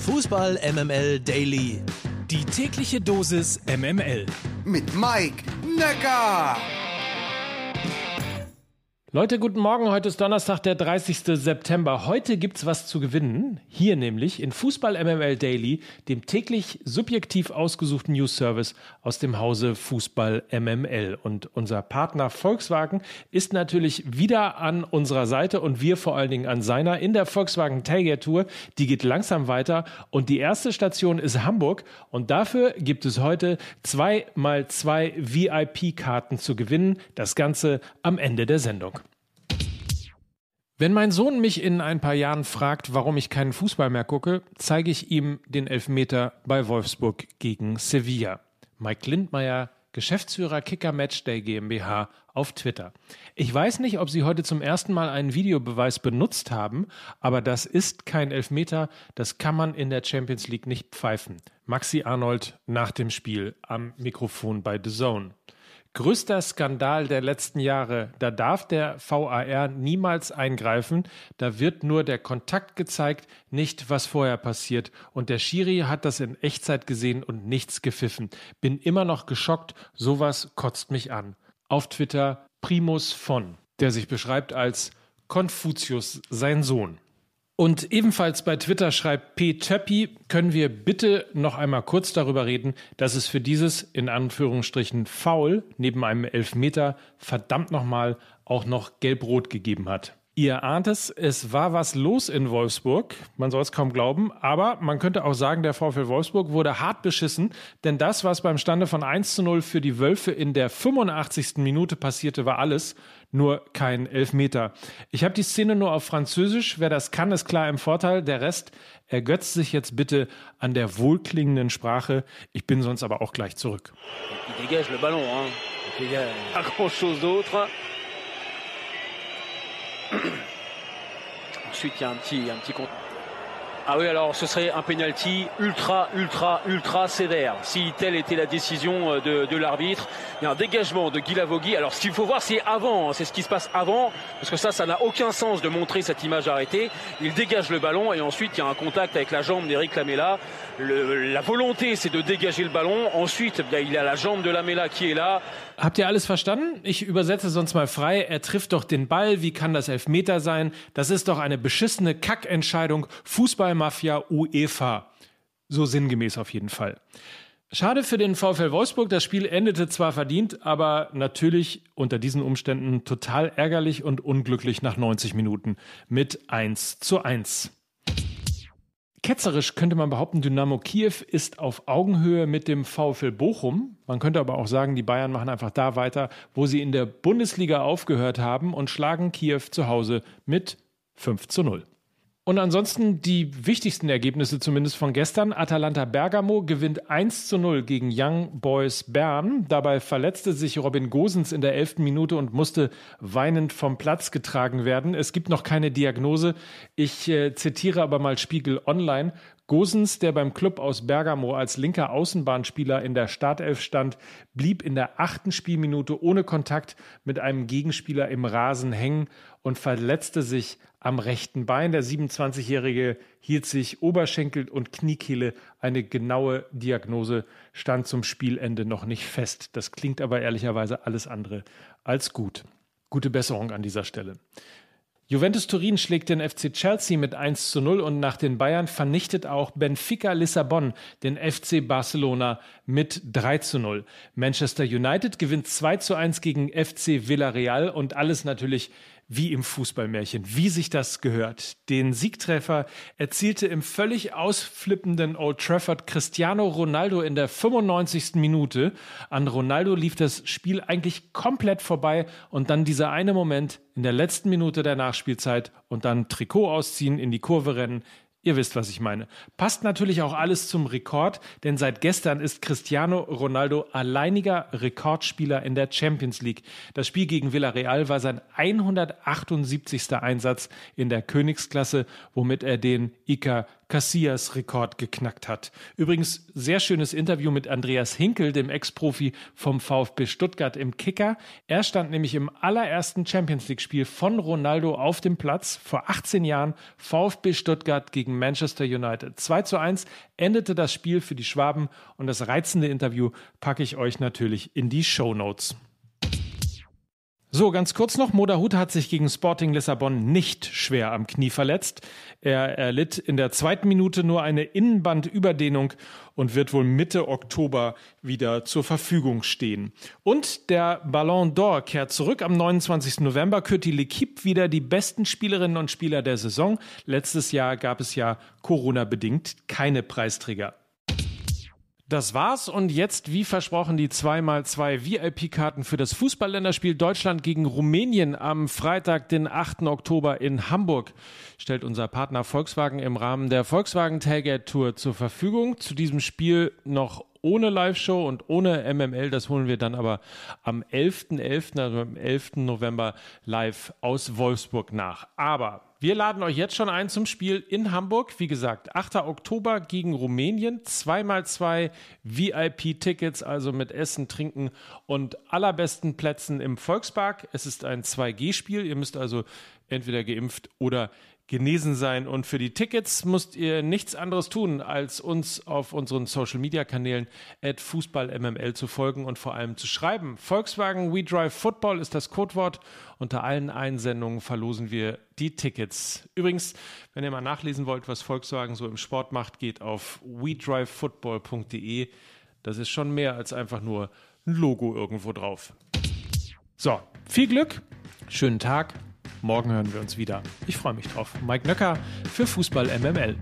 Fußball MML Daily. Die tägliche Dosis MML. Mit Mike Necker. Leute, guten Morgen. Heute ist Donnerstag, der 30. September. Heute gibt's was zu gewinnen. Hier nämlich in Fußball MML Daily, dem täglich subjektiv ausgesuchten News Service aus dem Hause Fußball MML. Und unser Partner Volkswagen ist natürlich wieder an unserer Seite und wir vor allen Dingen an seiner in der Volkswagen Tailgate Tour. Die geht langsam weiter und die erste Station ist Hamburg und dafür gibt es heute zwei mal zwei VIP-Karten zu gewinnen. Das Ganze am Ende der Sendung. Wenn mein Sohn mich in ein paar Jahren fragt, warum ich keinen Fußball mehr gucke, zeige ich ihm den Elfmeter bei Wolfsburg gegen Sevilla. Mike Lindmeier, Geschäftsführer Kicker Matchday GmbH auf Twitter. Ich weiß nicht, ob Sie heute zum ersten Mal einen Videobeweis benutzt haben, aber das ist kein Elfmeter, das kann man in der Champions League nicht pfeifen. Maxi Arnold nach dem Spiel am Mikrofon bei The Zone größter Skandal der letzten Jahre. Da darf der VAR niemals eingreifen. Da wird nur der Kontakt gezeigt, nicht was vorher passiert. Und der Schiri hat das in Echtzeit gesehen und nichts gepfiffen. Bin immer noch geschockt. Sowas kotzt mich an. Auf Twitter Primus von, der sich beschreibt als Konfuzius, sein Sohn. Und ebenfalls bei Twitter schreibt P. Töppi, können wir bitte noch einmal kurz darüber reden, dass es für dieses in Anführungsstrichen Foul neben einem Elfmeter verdammt nochmal auch noch Gelb-Rot gegeben hat. Ihr ahnt es, es war was los in Wolfsburg. Man soll es kaum glauben. Aber man könnte auch sagen, der VfL Wolfsburg wurde hart beschissen. Denn das, was beim Stande von 1 zu 0 für die Wölfe in der 85. Minute passierte, war alles. Nur kein Elfmeter. Ich habe die Szene nur auf Französisch. Wer das kann, ist klar im Vorteil. Der Rest ergötzt sich jetzt bitte an der wohlklingenden Sprache. Ich bin sonst aber auch gleich zurück. Il dégage le ballon, hein. Il y Ensuite, il y a un petit, un petit compte. Ah oui, alors ce serait un penalty ultra, ultra, ultra sévère. Si telle était la décision euh, de, de l'arbitre, il y a un dégagement de Guy Lavogui. Alors ce qu'il faut voir, c'est avant, hein, c'est ce qui se passe avant, parce que ça, ça n'a aucun sens de montrer cette image arrêtée. Il dégage le ballon et ensuite il y a un contact avec la jambe d'Eric Lamela. La volonté, c'est de dégager le ballon. Ensuite, bien, il y a la jambe de Lamela qui est là. Habt ihr alles verstanden? Ich übersetze sonst mal frei. Er trifft doch den Ball. Wie kann das Elfmeter sein? Das ist doch eine beschissene Kackentscheidung. Fußballmafia UEFA. So sinngemäß auf jeden Fall. Schade für den VfL Wolfsburg. Das Spiel endete zwar verdient, aber natürlich unter diesen Umständen total ärgerlich und unglücklich nach 90 Minuten mit 1 zu 1. Ketzerisch könnte man behaupten, Dynamo Kiew ist auf Augenhöhe mit dem VfL Bochum. Man könnte aber auch sagen, die Bayern machen einfach da weiter, wo sie in der Bundesliga aufgehört haben und schlagen Kiew zu Hause mit 5 zu 0. Und ansonsten die wichtigsten Ergebnisse zumindest von gestern. Atalanta Bergamo gewinnt 1 zu 0 gegen Young Boys Bern. Dabei verletzte sich Robin Gosens in der elften Minute und musste weinend vom Platz getragen werden. Es gibt noch keine Diagnose. Ich äh, zitiere aber mal Spiegel Online. Gosens, der beim Club aus Bergamo als linker Außenbahnspieler in der Startelf stand, blieb in der achten Spielminute ohne Kontakt mit einem Gegenspieler im Rasen hängen und verletzte sich am rechten Bein. Der 27-Jährige hielt sich Oberschenkel und Kniekehle. Eine genaue Diagnose stand zum Spielende noch nicht fest. Das klingt aber ehrlicherweise alles andere als gut. Gute Besserung an dieser Stelle. Juventus Turin schlägt den FC Chelsea mit 1 zu 0 und nach den Bayern vernichtet auch Benfica Lissabon den FC Barcelona mit 3 zu 0. Manchester United gewinnt 2 zu 1 gegen FC Villarreal und alles natürlich wie im Fußballmärchen, wie sich das gehört. Den Siegtreffer erzielte im völlig ausflippenden Old Trafford Cristiano Ronaldo in der 95. Minute. An Ronaldo lief das Spiel eigentlich komplett vorbei und dann dieser eine Moment in der letzten Minute der Nachspielzeit und dann Trikot ausziehen, in die Kurve rennen, Ihr wisst, was ich meine. Passt natürlich auch alles zum Rekord, denn seit gestern ist Cristiano Ronaldo alleiniger Rekordspieler in der Champions League. Das Spiel gegen Villarreal war sein 178. Einsatz in der Königsklasse, womit er den Iker Casillas Rekord geknackt hat. Übrigens sehr schönes Interview mit Andreas Hinkel, dem Ex-Profi vom VfB Stuttgart im Kicker. Er stand nämlich im allerersten Champions League Spiel von Ronaldo auf dem Platz vor 18 Jahren VfB Stuttgart gegen gegen Manchester United. 2 zu 1 endete das Spiel für die Schwaben und das reizende Interview packe ich euch natürlich in die Show Notes. So, ganz kurz noch. Modahut hat sich gegen Sporting Lissabon nicht schwer am Knie verletzt. Er erlitt in der zweiten Minute nur eine Innenbandüberdehnung und wird wohl Mitte Oktober wieder zur Verfügung stehen. Und der Ballon d'Or kehrt zurück. Am 29. November kürt die L'Equipe wieder die besten Spielerinnen und Spieler der Saison. Letztes Jahr gab es ja Corona-bedingt keine Preisträger. Das war's und jetzt, wie versprochen, die 2x2 VIP-Karten für das Fußballländerspiel Deutschland gegen Rumänien am Freitag, den 8. Oktober in Hamburg. Stellt unser Partner Volkswagen im Rahmen der Volkswagen Tailgate Tour zur Verfügung. Zu diesem Spiel noch ohne Live-Show und ohne MML. Das holen wir dann aber am 11.11., .11., also am 11. November live aus Wolfsburg nach. Aber wir laden euch jetzt schon ein zum Spiel in Hamburg. Wie gesagt, 8. Oktober gegen Rumänien. Zweimal zwei VIP-Tickets, also mit Essen, Trinken und allerbesten Plätzen im Volkspark. Es ist ein 2G-Spiel. Ihr müsst also entweder geimpft oder genesen sein. Und für die Tickets müsst ihr nichts anderes tun, als uns auf unseren Social Media Kanälen at FußballMML zu folgen und vor allem zu schreiben. Volkswagen We Drive Football ist das Codewort. Unter allen Einsendungen verlosen wir die Tickets. Übrigens, wenn ihr mal nachlesen wollt, was Volkswagen so im Sport macht, geht auf wedrivefootball.de. Das ist schon mehr als einfach nur ein Logo irgendwo drauf. So, viel Glück, schönen Tag Morgen hören wir uns wieder. Ich freue mich drauf. Mike Nöcker für Fußball MML.